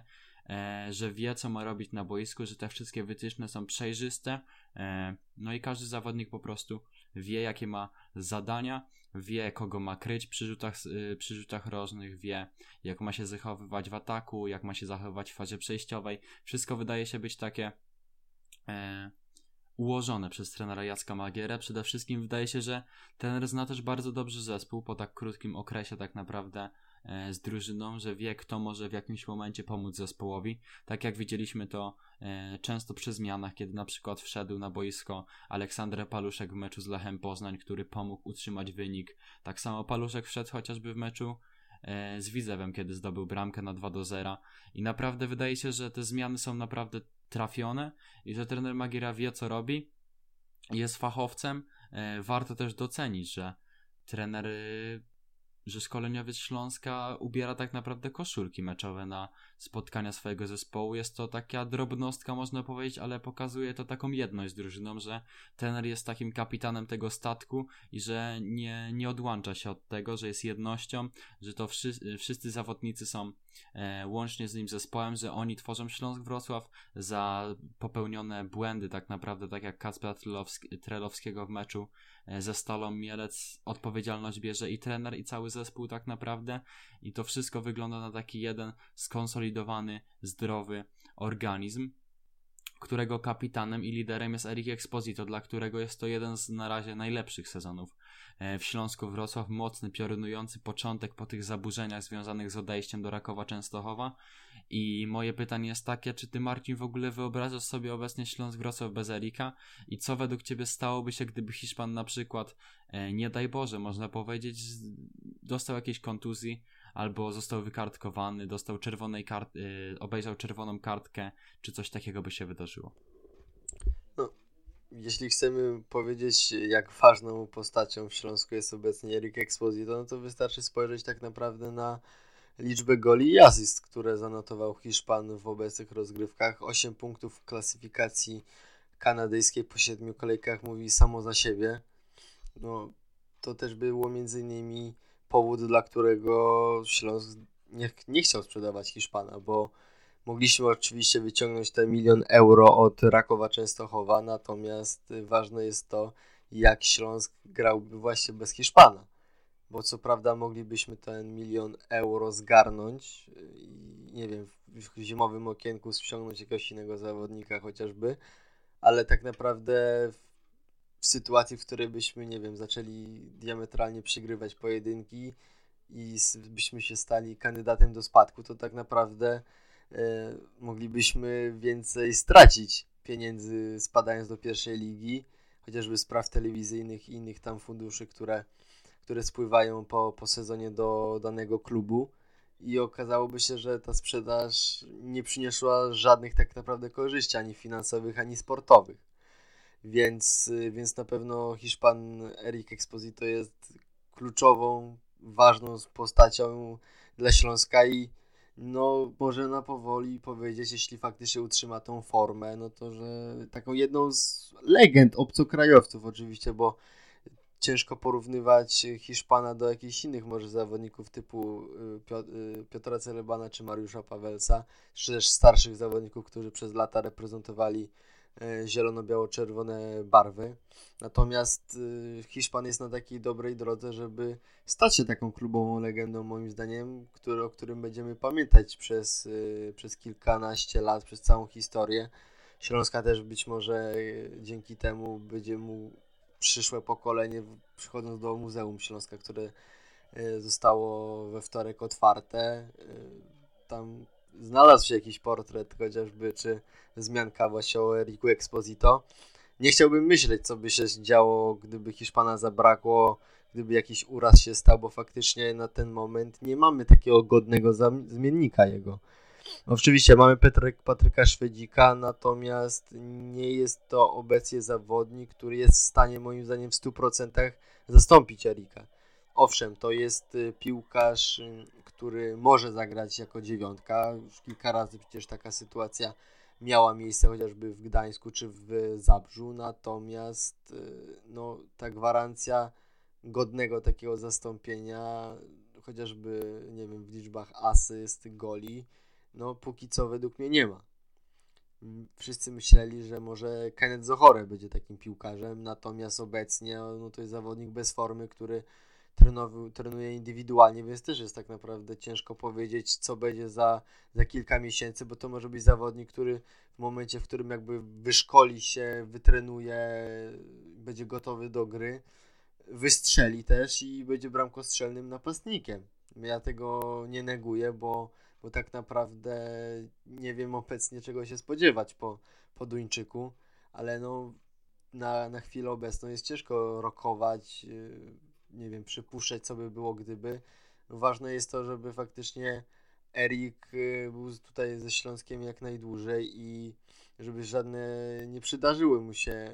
e, że wie, co ma robić na boisku, że te wszystkie wytyczne są przejrzyste. E, no i każdy zawodnik po prostu wie, jakie ma zadania, wie, kogo ma kryć przy rzutach, y, przy rzutach rożnych, wie, jak ma się zachowywać w ataku, jak ma się zachowywać w fazie przejściowej. Wszystko wydaje się być takie e, ułożone przez trenera Jacka Magierę. Przede wszystkim wydaje się, że trener zna też bardzo dobrze zespół po tak krótkim okresie tak naprawdę z drużyną, że wie, kto może w jakimś momencie pomóc zespołowi. Tak jak widzieliśmy to e, często przy zmianach, kiedy na przykład wszedł na boisko Aleksander Paluszek w meczu z Lechem Poznań, który pomógł utrzymać wynik. Tak samo Paluszek wszedł chociażby w meczu e, z Widzewem, kiedy zdobył bramkę na 2 do 0 i naprawdę wydaje się, że te zmiany są naprawdę trafione i że trener Magiera wie co robi, jest fachowcem. Warto też docenić, że trener że szkoleniowiec Śląska ubiera tak naprawdę koszulki meczowe na spotkania swojego zespołu. Jest to taka drobnostka, można powiedzieć, ale pokazuje to taką jedność z drużyną, że trener jest takim kapitanem tego statku i że nie, nie odłącza się od tego, że jest jednością, że to wszyscy, wszyscy zawodnicy są e, łącznie z nim zespołem, że oni tworzą Śląsk Wrocław za popełnione błędy, tak naprawdę, tak jak Kacpra Trelowskiego w meczu e, ze Stalą Mielec, odpowiedzialność bierze i trener, i cały zespół tak naprawdę i to wszystko wygląda na taki jeden skonsolidowany, zdrowy organizm którego kapitanem i liderem jest Eric Exposito, dla którego jest to jeden z na razie najlepszych sezonów e, w Śląsku Wrocław. Mocny, piorunujący początek po tych zaburzeniach związanych z odejściem do Rakowa Częstochowa. I moje pytanie jest takie, czy ty Marcin w ogóle wyobrażasz sobie obecnie Śląsk Wrocław bez Erika? I co według ciebie stałoby się, gdyby Hiszpan na przykład, e, nie daj Boże, można powiedzieć, dostał jakiejś kontuzji, albo został wykartkowany, dostał czerwonej kart, yy, obejrzał czerwoną kartkę, czy coś takiego by się wydarzyło. No, jeśli chcemy powiedzieć, jak ważną postacią w Śląsku jest obecnie Erik Exposito, no to wystarczy spojrzeć tak naprawdę na liczbę goli i asyst, które zanotował Hiszpan w obecnych rozgrywkach. 8 punktów w klasyfikacji kanadyjskiej po 7 kolejkach mówi samo za siebie. No, to też było między innymi powód, dla którego Śląsk nie, nie chciał sprzedawać Hiszpana, bo mogliśmy oczywiście wyciągnąć ten milion euro od Rakowa Częstochowa, natomiast ważne jest to, jak Śląsk grałby właśnie bez Hiszpana. Bo co prawda moglibyśmy ten milion euro zgarnąć nie wiem, w zimowym okienku ściągnąć jakiegoś innego zawodnika chociażby, ale tak naprawdę w sytuacji, w której byśmy, nie wiem, zaczęli diametralnie przegrywać pojedynki i byśmy się stali kandydatem do spadku, to tak naprawdę e, moglibyśmy więcej stracić pieniędzy spadając do pierwszej ligi, chociażby z praw telewizyjnych i innych tam funduszy, które, które spływają po, po sezonie do danego klubu. I okazałoby się, że ta sprzedaż nie przyniosła żadnych tak naprawdę korzyści ani finansowych, ani sportowych więc, więc na pewno Hiszpan Eric Exposito jest kluczową, ważną postacią dla Śląska i no można powoli powiedzieć, jeśli faktycznie utrzyma tą formę, no to że taką jedną z legend obcokrajowców oczywiście, bo ciężko porównywać Hiszpana do jakichś innych może zawodników typu y, y, Piotra Celebana czy Mariusza Pawelsa, czy też starszych zawodników, którzy przez lata reprezentowali zielono-biało-czerwone barwy. Natomiast e, Hiszpan jest na takiej dobrej drodze, żeby stać się taką klubową legendą, moim zdaniem, który, o którym będziemy pamiętać przez, e, przez kilkanaście lat, przez całą historię. Śląska też być może dzięki temu będzie mu przyszłe pokolenie, przychodząc do Muzeum Śląska, które zostało we wtorek otwarte. Tam znalazł się jakiś portret chociażby, czy wzmianka właśnie o Eriku Exposito. Nie chciałbym myśleć, co by się działo, gdyby Hiszpana zabrakło, gdyby jakiś uraz się stał, bo faktycznie na ten moment nie mamy takiego godnego zmiennika jego. Oczywiście mamy Petrek, Patryka Szwedzika, natomiast nie jest to obecnie zawodnik, który jest w stanie moim zdaniem w 100% zastąpić Erika. Owszem, to jest y, piłkarz, y, który może zagrać jako dziewiątka. Już kilka razy przecież taka sytuacja miała miejsce chociażby w Gdańsku czy w Zabrzu, natomiast y, no, ta gwarancja godnego takiego zastąpienia, chociażby nie wiem, w liczbach asyst, goli, no póki co według mnie nie ma. Wszyscy myśleli, że może Kenneth Zohore będzie takim piłkarzem, natomiast obecnie no, to jest zawodnik bez formy, który trenowy, trenuje indywidualnie, więc też jest tak naprawdę ciężko powiedzieć, co będzie za, za kilka miesięcy, bo to może być zawodnik, który w momencie, w którym jakby wyszkoli się, wytrenuje, będzie gotowy do gry, wystrzeli też i będzie bramkostrzelnym napastnikiem. Ja tego nie neguję, bo, bo tak naprawdę nie wiem obecnie czego się spodziewać po, po Duńczyku, ale no na, na chwilę obecną jest ciężko rokować nie wiem, przypuszczać, co by było, gdyby. Ważne jest to, żeby faktycznie Erik y, był tutaj ze Śląskiem jak najdłużej i żeby żadne nie przydarzyły mu się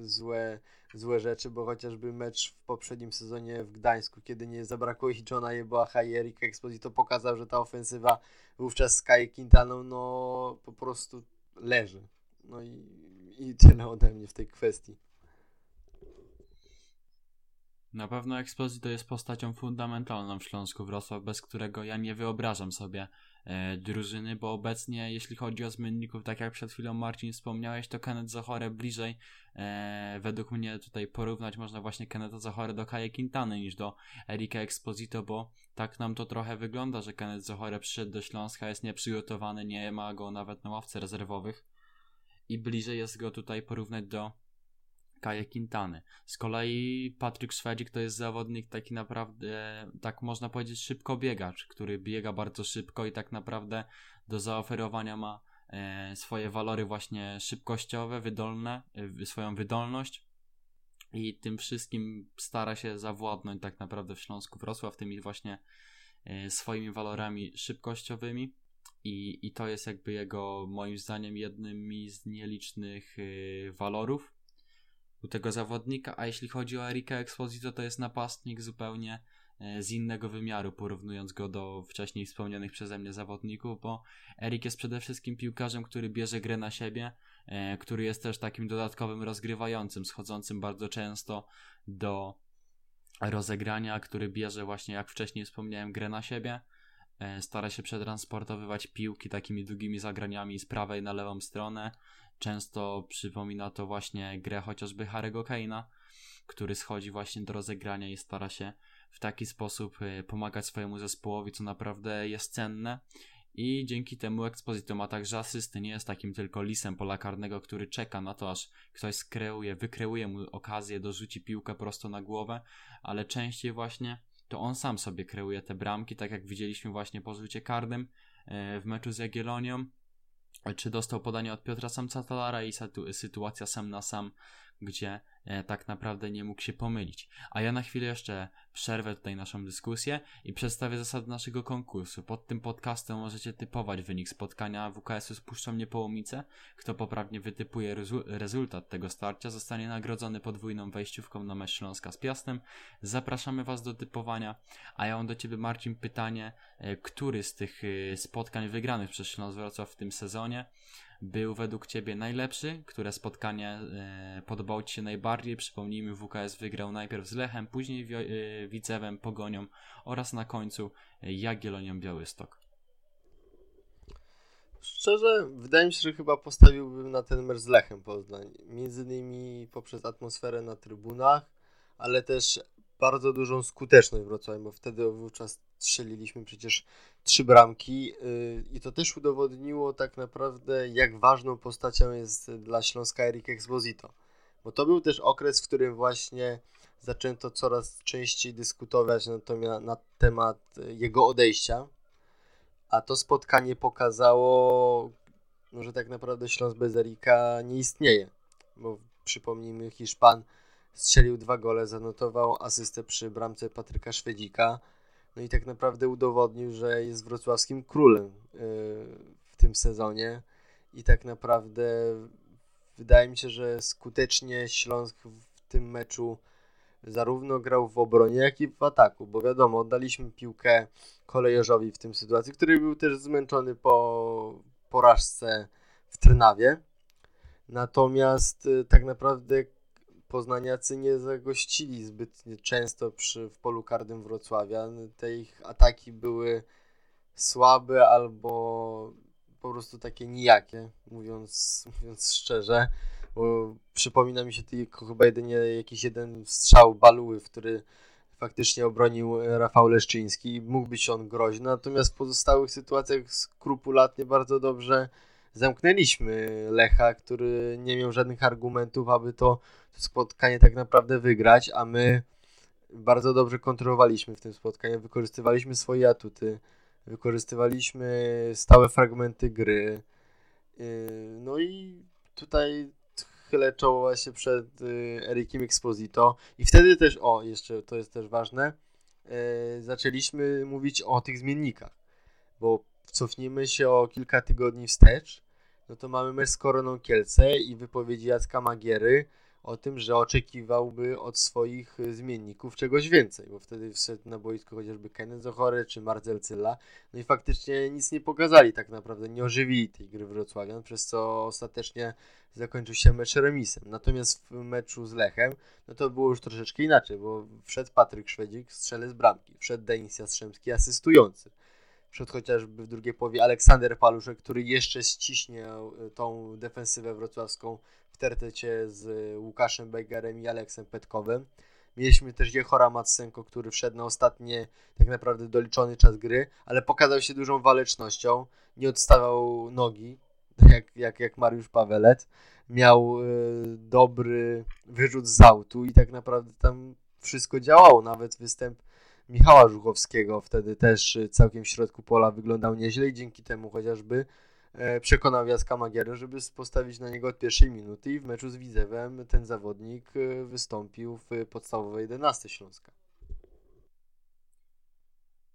złe, złe rzeczy, bo chociażby mecz w poprzednim sezonie w Gdańsku, kiedy nie zabrakło ich Johna Jeboacha i Erika Exposito pokazał, że ta ofensywa wówczas z Kai Quintaną no po prostu leży. No i, i tyle ode mnie w tej kwestii. Na pewno Exposito jest postacią fundamentalną w Śląsku Wrocław, bez którego ja nie wyobrażam sobie e, drużyny, bo obecnie jeśli chodzi o zmienników, tak jak przed chwilą Marcin wspomniałeś, to Kenneth Zachore bliżej e, według mnie tutaj porównać można właśnie Kenneth Zachore do Kaje Quintany niż do Erika Exposito, bo tak nam to trochę wygląda, że Kenneth Zachore przyszedł do Śląska, jest nieprzygotowany, nie ma go nawet na ławce rezerwowych i bliżej jest go tutaj porównać do Kaje Quintany. Z kolei Patryk Szwedzik to jest zawodnik taki naprawdę, tak można powiedzieć, szybko biegacz, który biega bardzo szybko i tak naprawdę do zaoferowania ma e, swoje walory właśnie szybkościowe, wydolne, e, swoją wydolność i tym wszystkim stara się zawładnąć tak naprawdę w Śląsku Wrocław tymi właśnie e, swoimi walorami szybkościowymi. I, I to jest jakby jego, moim zdaniem, jednym z nielicznych walorów u tego zawodnika, a jeśli chodzi o Erika Exposito, to jest napastnik zupełnie e, z innego wymiaru, porównując go do wcześniej wspomnianych przeze mnie zawodników, bo Erik jest przede wszystkim piłkarzem, który bierze grę na siebie, e, który jest też takim dodatkowym rozgrywającym, schodzącym bardzo często do rozegrania, który bierze właśnie, jak wcześniej wspomniałem, grę na siebie. E, stara się przetransportowywać piłki takimi długimi zagraniami z prawej na lewą stronę, Często przypomina to właśnie grę chociażby Harry'ego Kane'a, który schodzi właśnie do rozegrania i stara się w taki sposób y, pomagać swojemu zespołowi, co naprawdę jest cenne. I dzięki temu Exposito ma także asysty, nie jest takim tylko lisem pola karnego, który czeka na to, aż ktoś skreuje, wykreuje mu okazję, dorzuci piłkę prosto na głowę, ale częściej właśnie to on sam sobie kreuje te bramki, tak jak widzieliśmy właśnie po rzucie karnym y, w meczu z Jagiellonią czy dostał podanie od Piotra Samcatalara i sytuacja sam na sam, gdzie tak naprawdę nie mógł się pomylić. A ja na chwilę jeszcze przerwę tutaj naszą dyskusję i przedstawię zasady naszego konkursu. Pod tym podcastem możecie typować wynik spotkania WKS-u z Puszczą Niepołomice. Kto poprawnie wytypuje rezu rezultat tego starcia zostanie nagrodzony podwójną wejściówką na mecz Śląska z Piastem. Zapraszamy Was do typowania, a ja mam do Ciebie Marcin pytanie, e, który z tych e, spotkań wygranych przez Śląsk Wrocław w tym sezonie był według Ciebie najlepszy? Które spotkanie e, podobało Ci się najbardziej? Przypomnijmy, WKS wygrał najpierw z Lechem, później Wio- e, Widzewem, Pogonią oraz na końcu Jagiellonią Białystok. Szczerze, wydaje mi się, że chyba postawiłbym na ten mecz z Lechem Poznań. Między innymi poprzez atmosferę na trybunach, ale też bardzo dużą skuteczność Wrocławia, bo wtedy wówczas strzeliliśmy przecież trzy bramki yy, i to też udowodniło tak naprawdę, jak ważną postacią jest dla Śląska Erik Exposito. Bo to był też okres, w którym właśnie zaczęto coraz częściej dyskutować na, na temat jego odejścia, a to spotkanie pokazało, że tak naprawdę Śląsk bez Erika nie istnieje, bo przypomnijmy, Hiszpan strzelił dwa gole, zanotował asystę przy bramce Patryka Szwedzika, no i tak naprawdę udowodnił, że jest wrocławskim królem y, w tym sezonie i tak naprawdę wydaje mi się, że skutecznie Śląsk w tym meczu zarówno grał w obronie, jak i w ataku, bo wiadomo, oddaliśmy piłkę kolejorzowi w tym sytuacji, który był też zmęczony po porażce w Trnawie. Natomiast y, tak naprawdę poznaniacy nie zagościli zbyt często przy, w polu karnym Wrocławia. Te ich ataki były słabe albo po prostu takie nijakie, mówiąc, mówiąc szczerze. Bo przypomina mi się tylko chyba jedynie jakiś jeden strzał Baluły, w który faktycznie obronił Rafał Leszczyński. Mógł być on groźny, natomiast w pozostałych sytuacjach skrupulatnie bardzo dobrze zamknęliśmy Lecha, który nie miał żadnych argumentów, aby to, spotkanie tak naprawdę wygrać, a my bardzo dobrze kontrolowaliśmy w tym spotkaniu, wykorzystywaliśmy swoje atuty, wykorzystywaliśmy stałe fragmenty gry. Yy, no i tutaj chylę czoło właśnie przed yy, Erikiem Exposito. I wtedy też, o jeszcze to jest też ważne, yy, zaczęliśmy mówić o tych zmiennikach, bo cofnijmy się o kilka tygodni wstecz no to mamy mecz z Koroną Kielce i wypowiedzi Jacka Magiery o tym, że oczekiwałby od swoich zmienników czegoś więcej, bo wtedy wszedł na boisko chociażby Kenneth Zochory czy Marcel Cylla, no i faktycznie nic nie pokazali tak naprawdę, nie ożywili tej gry Wrocławian, przez co ostatecznie zakończył się mecz remisem. Natomiast w meczu z Lechem, no to było już troszeczkę inaczej, bo wszedł Patryk Szwedzik, strzelec bramki, wszedł Denis Jastrzębski, asystujący. Wszedł chociażby w drugiej połowie Aleksander Paluszek, który jeszcze ściśnie tą defensywę wrocławską w tertecie z Łukaszem Bejgarem i Aleksem Petkowym. Mieliśmy też Jehora Matsenko, który wszedł na ostatnie, tak naprawdę doliczony czas gry, ale pokazał się dużą walecznością, nie odstawał nogi, jak, jak, jak Mariusz Pawelet. Miał y, dobry wyrzut z autu i tak naprawdę tam wszystko działało, nawet występ Michała Żuchowskiego wtedy też y, całkiem w środku pola wyglądał nieźle i dzięki temu chociażby e, przekonał Jaska Magierę, żeby postawić na niego od pierwszej minuty i w meczu z Widzewem ten zawodnik y, wystąpił w podstawowej 11 Śląska.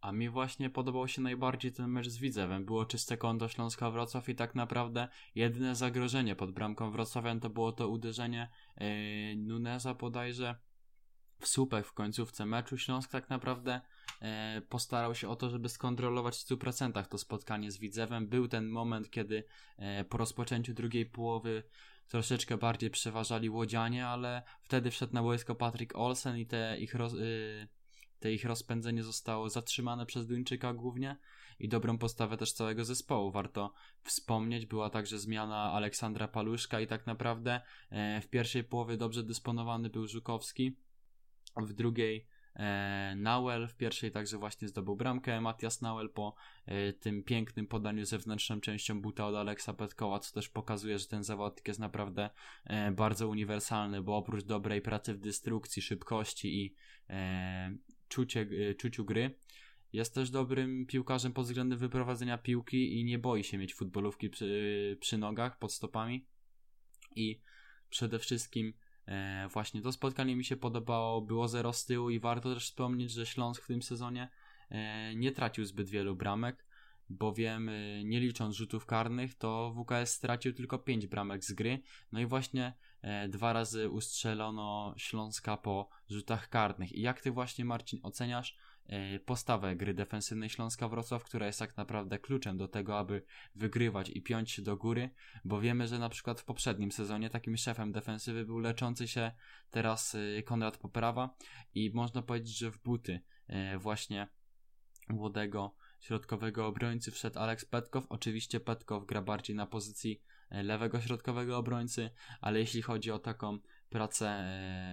A mi właśnie podobał się najbardziej ten mecz z Widzewem. Było czyste konto Śląska Wrocław i tak naprawdę jedyne zagrożenie pod bramką Wrocławian to było to uderzenie yy, Nuneza bodajże w słupek w końcówce meczu. Śląsk tak naprawdę e, postarał się o to, żeby skontrolować w 100% to spotkanie z Widzewem. Był ten moment, kiedy e, po rozpoczęciu drugiej połowy troszeczkę bardziej przeważali łodzianie, ale wtedy wszedł na boisko Patrick Olsen i te ich, roz, y, te ich rozpędzenie zostało zatrzymane przez Duńczyka głównie i dobrą postawę też całego zespołu. Warto wspomnieć, była także zmiana Aleksandra Paluszka i tak naprawdę e, w pierwszej połowie dobrze dysponowany był Żukowski w drugiej e, Nauel, w pierwszej także właśnie zdobył bramkę Matias Nauel po e, tym pięknym podaniu zewnętrzną częścią buta od Aleksa Petkoła, co też pokazuje, że ten zawodnik jest naprawdę e, bardzo uniwersalny, bo oprócz dobrej pracy w destrukcji, szybkości i czucie, czuciu gry, jest też dobrym piłkarzem pod względem wyprowadzenia piłki i nie boi się mieć futbolówki przy, przy nogach, pod stopami i przede wszystkim właśnie to spotkanie mi się podobało, było zero z tyłu i warto też wspomnieć, że Śląsk w tym sezonie e, nie tracił zbyt wielu bramek, bowiem e, nie licząc rzutów karnych, to WKS stracił tylko 5 bramek z gry. No i właśnie dwa razy ustrzelono Śląska po rzutach karnych. I jak ty właśnie Marcin oceniasz E, postawę gry defensywnej Śląska Wrocław, która jest tak naprawdę kluczem do tego, aby wygrywać i piąć się do góry, bo wiemy, że na przykład w poprzednim sezonie takim szefem defensywy był leczący się teraz e, Konrad Poprawa i można powiedzieć, że w buty e, właśnie młodego środkowego obrońcy wszedł Alex Petkow. Oczywiście Petkow gra bardziej na pozycji lewego środkowego obrońcy, ale jeśli chodzi o taką pracę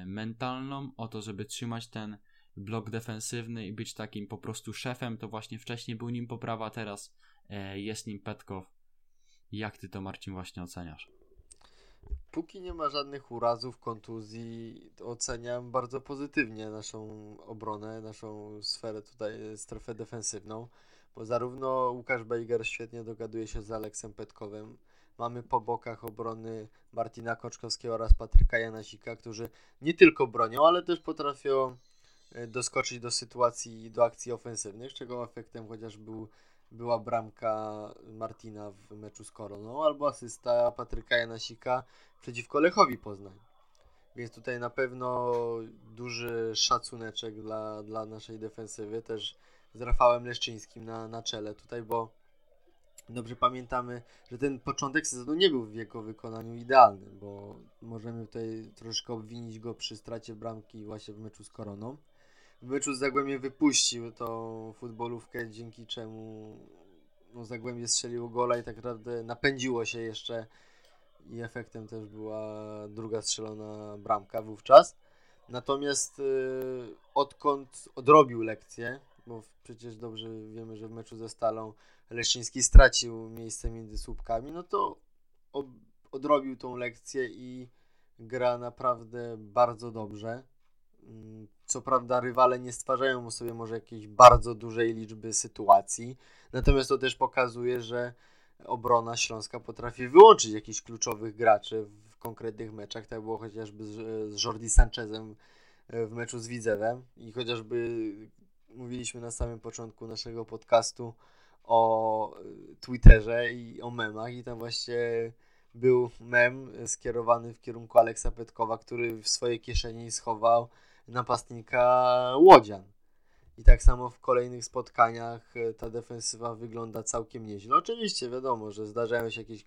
mentalną, o to, żeby trzymać ten blok defensywny i być takim po prostu szefem, to właśnie wcześniej był nim poprawa, teraz e, jest nim Petkow. Jak ty to Marcin właśnie oceniasz? Póki nie ma żadnych urazów, kontuzji, oceniam bardzo pozytywnie naszą obronę, naszą sferę tutaj, strefę defensywną, bo zarówno Łukasz Bejger świetnie dogaduje się z Aleksem Petkowem, mamy po bokach obrony Martina Koczkowskiego oraz Patryka Janasika, którzy nie tylko bronią, ale też potrafią E, doskoczyć do sytuacji, do akcji ofensywnych, czego efektem chociaż był, była bramka Martina w meczu z Koroną, albo asysta Patryka Janasika przeciwko Lechowi Poznań. Więc tutaj na pewno duży szacuneczek dla, dla naszej defensywy, też z Rafałem Leszczyńskim na, na czele tutaj, bo dobrze pamiętamy, że ten początek sezonu nie był w jego wykonaniu idealny, bo możemy tutaj troszkę obwinić go przy stracie bramki właśnie w meczu z Koroną w meczu z Zagłębiem wypuścił tą futbolówkę, dzięki czemu no, Zagłębie strzeliło gola i tak naprawdę napędziło się jeszcze i efektem też była druga strzelona bramka wówczas. Natomiast yy, odkąd odrobił lekcję, bo przecież dobrze wiemy, że w meczu ze Stalą Leszczyński stracił miejsce między słupkami, no to odrobił tą lekcję i gra naprawdę bardzo dobrze. Mm, co prawda rywale nie stwarzają mu sobie może jakiejś bardzo dużej liczby sytuacji, natomiast to też pokazuje, że obrona Śląska potrafi wyłączyć jakichś kluczowych graczy w konkretnych meczach. Tak było chociażby z Jordi Sanchezem e, w meczu z Widzewem i chociażby mówiliśmy na samym początku naszego podcastu o Twitterze i o memach i tam właśnie był mem skierowany w kierunku Aleksa Petkowa, który w swojej kieszeni schował napastnika Łodzian. I tak samo w kolejnych spotkaniach e, ta defensywa wygląda całkiem nieźle. Oczywiście wiadomo, że zdarzają się jakieś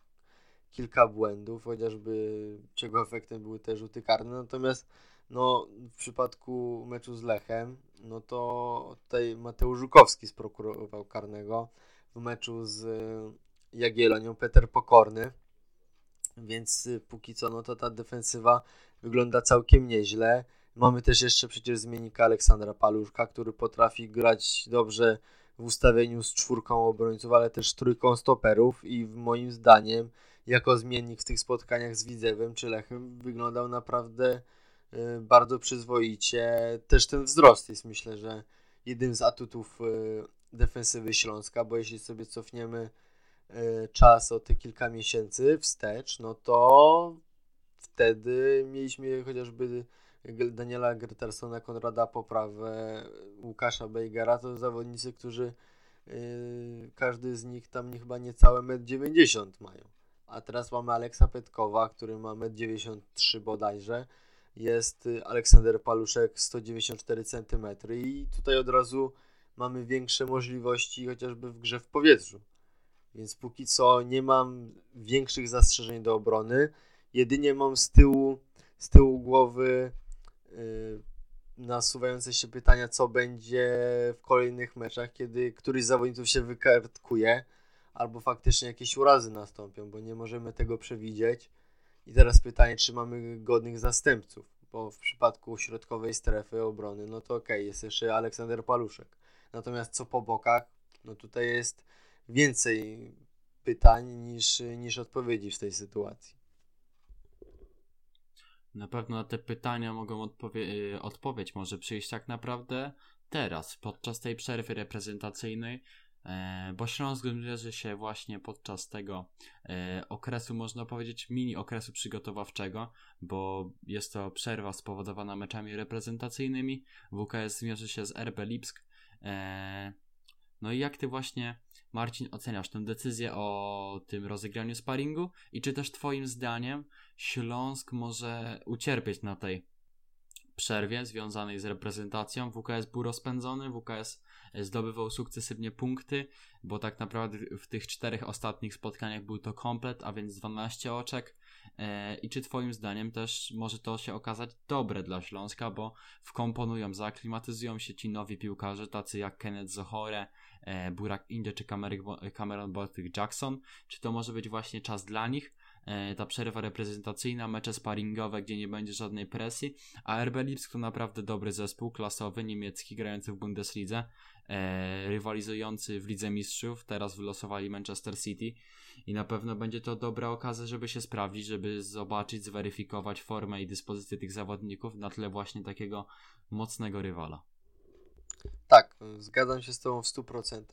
kilka błędów, chociażby czego efektem były te rzuty karne. Natomiast no, w przypadku meczu z Lechem, no to tutaj Mateusz Żukowski sprokurował karnego. W meczu z e, Jagiellonią Peter Pokorny. Więc e, póki co, no to ta defensywa wygląda całkiem nieźle. Mamy też jeszcze przecież zmiennika Aleksandra Paluszka, który potrafi grać dobrze w ustawieniu z czwórką obrońców, ale też trójką stoperów i moim zdaniem jako zmiennik w tych spotkaniach z Widzewem czy Lechem wyglądał naprawdę y, bardzo przyzwoicie. Też ten wzrost jest myślę, że jednym z atutów y, defensywy Śląska, bo jeśli sobie cofniemy y, czas o te kilka miesięcy wstecz, no to wtedy mieliśmy chociażby Daniela Gretersona, Konrada Poprawę, Łukasza Bejgera, to zawodnicy, którzy yy, każdy z nich tam nie, chyba niecałe 1,90 m mają. A teraz mamy Aleksa Petkowa, który ma 1,93 m bodajże. Jest y, Aleksander Paluszek 194 cm i tutaj od razu mamy większe możliwości chociażby w grze w powietrzu. Więc póki co nie mam większych zastrzeżeń do obrony. Jedynie mam z tyłu, z tyłu głowy nasuwające się pytania, co będzie w kolejnych meczach, kiedy któryś z zawodników się wykartkuje, albo faktycznie jakieś urazy nastąpią, bo nie możemy tego przewidzieć. I teraz pytanie, czy mamy godnych zastępców, bo w przypadku środkowej strefy obrony, no to okej, okay, jest jeszcze Aleksander Paluszek. Natomiast co po bokach, no tutaj jest więcej pytań niż, niż odpowiedzi w tej sytuacji. Na pewno na te pytania mogą odpowie- y, odpowiedź może przyjść tak naprawdę teraz, podczas tej przerwy reprezentacyjnej, e, bo Śląsk zmierzy się właśnie podczas tego e, okresu, można powiedzieć, mini okresu przygotowawczego, bo jest to przerwa spowodowana meczami reprezentacyjnymi. WKS zmierzy się z RB Lipsk. No i jak ty właśnie Marcin, oceniasz tę decyzję o tym rozegraniu sparingu i czy też Twoim zdaniem Śląsk może ucierpieć na tej przerwie związanej z reprezentacją? WKS był rozpędzony, WKS zdobywał sukcesywnie punkty, bo tak naprawdę w tych czterech ostatnich spotkaniach był to komplet, a więc 12 oczek. E, I czy Twoim zdaniem też może to się okazać dobre dla Śląska, bo wkomponują, zaaklimatyzują się ci nowi piłkarze, tacy jak Kenneth Zohore, e, Burak Indzie czy Cameron Baltic Jackson? Czy to może być właśnie czas dla nich? E, ta przerwa reprezentacyjna, mecze sparingowe, gdzie nie będzie żadnej presji, a RB Lipsk to naprawdę dobry zespół, klasowy, niemiecki, grający w Bundeslidze, e, rywalizujący w Lidze Mistrzów, teraz wylosowali Manchester City i na pewno będzie to dobra okazja, żeby się sprawdzić, żeby zobaczyć, zweryfikować formę i dyspozycję tych zawodników na tle właśnie takiego mocnego rywala. Tak, zgadzam się z Tobą w 100%,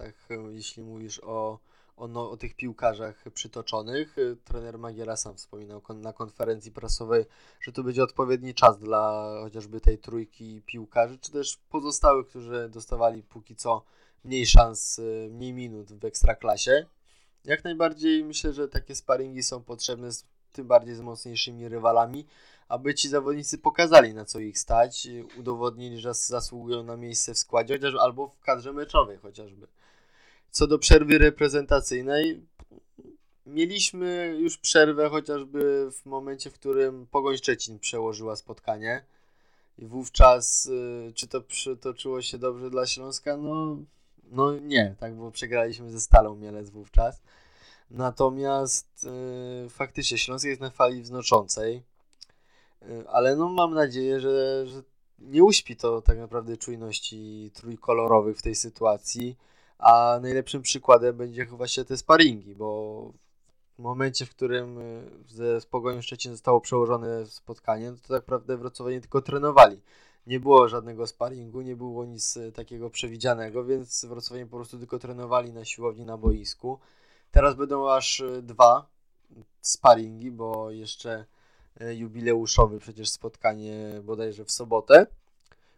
jeśli mówisz o o, no, o tych piłkarzach przytoczonych. Y, trener Magiera sam wspominał na konferencji prasowej, że to będzie odpowiedni czas dla chociażby tej trójki piłkarzy, czy też pozostałych, którzy dostawali póki co mniej szans, y, mniej minut w ekstraklasie. Jak najbardziej myślę, że takie sparingi są potrzebne, z, tym bardziej z mocniejszymi rywalami, aby ci zawodnicy pokazali na co ich stać, y, udowodnili, że zasługują na miejsce w składzie, chociaż albo w kadrze meczowej chociażby. Co do przerwy reprezentacyjnej, mieliśmy już przerwę chociażby w momencie, w którym Pogoń Szczecin przełożyła spotkanie. I wówczas, y, czy to przytoczyło się dobrze dla Śląska? No, no nie, tak, bo przegraliśmy ze Stalą Mielec wówczas. Natomiast y, faktycznie Śląsk jest na fali wznoszącej, y, ale no mam nadzieję, że, że nie uśpi to tak naprawdę czujności trójkolorowych w tej sytuacji a najlepszym przykładem będzie chyba się te sparingi, bo w momencie, w którym y, ze Pogonią Szczecin zostało przełożone spotkanie, to tak naprawdę Wrocławianie tylko trenowali. Nie było żadnego sparingu, nie było nic y, takiego przewidzianego, więc Wrocławianie po prostu tylko trenowali na siłowni, na boisku. Teraz będą aż y, dwa sparingi, bo jeszcze jubileuszowy przecież spotkanie bodajże w sobotę.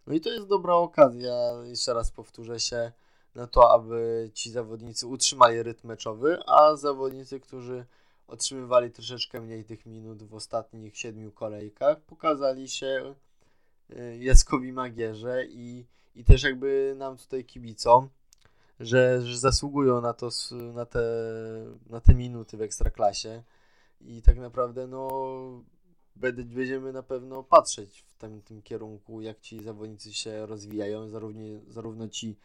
No i to jest dobra okazja, jeszcze raz powtórzę się, na to, aby ci zawodnicy utrzymali rytm meczowy, a zawodnicy, którzy otrzymywali troszeczkę mniej tych minut w ostatnich siedmiu kolejkach, pokazali się y, Jaskowi Magierze i, i też jakby nam tutaj kibicom, że, że zasługują na, to, na, te, na te minuty w Ekstraklasie. I tak naprawdę no będziemy na pewno patrzeć w tym, tym kierunku, jak ci zawodnicy się rozwijają, zarówno, zarówno ci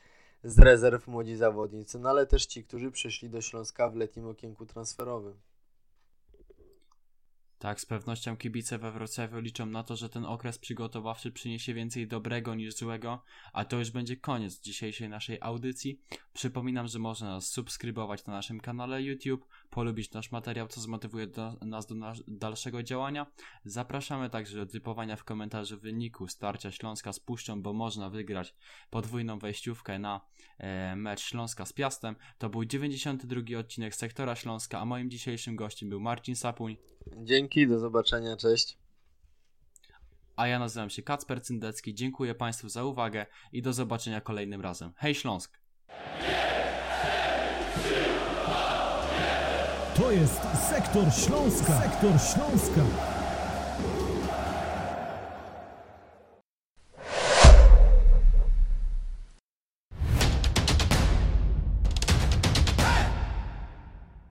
z rezerw młodzi zawodnicy, no ale też ci, którzy przyszli do Śląska w letnim okienku transferowym. Tak, z pewnością kibice we Wrocławiu liczą na to, że ten okres przygotowawczy przyniesie więcej dobrego niż złego, a to już będzie koniec dzisiejszej naszej audycji. Przypominam, że można nas subskrybować na naszym kanale YouTube, polubić nasz materiał, co zmotywuje do, nas do nas, dalszego działania. Zapraszamy także do typowania w komentarzu wyniku starcia Śląska z Puszczą, bo można wygrać podwójną wejściówkę na e, mecz Śląska z Piastem. To był 92 odcinek Sektora Śląska, a moim dzisiejszym gościem był Marcin Sapuń. Dzięki, do zobaczenia, cześć. A ja nazywam się Kacper Cyndecki. Dziękuję Państwu za uwagę i do zobaczenia kolejnym razem. Hej Śląsk! To jest Sektor Śląska. Sektor Śląska.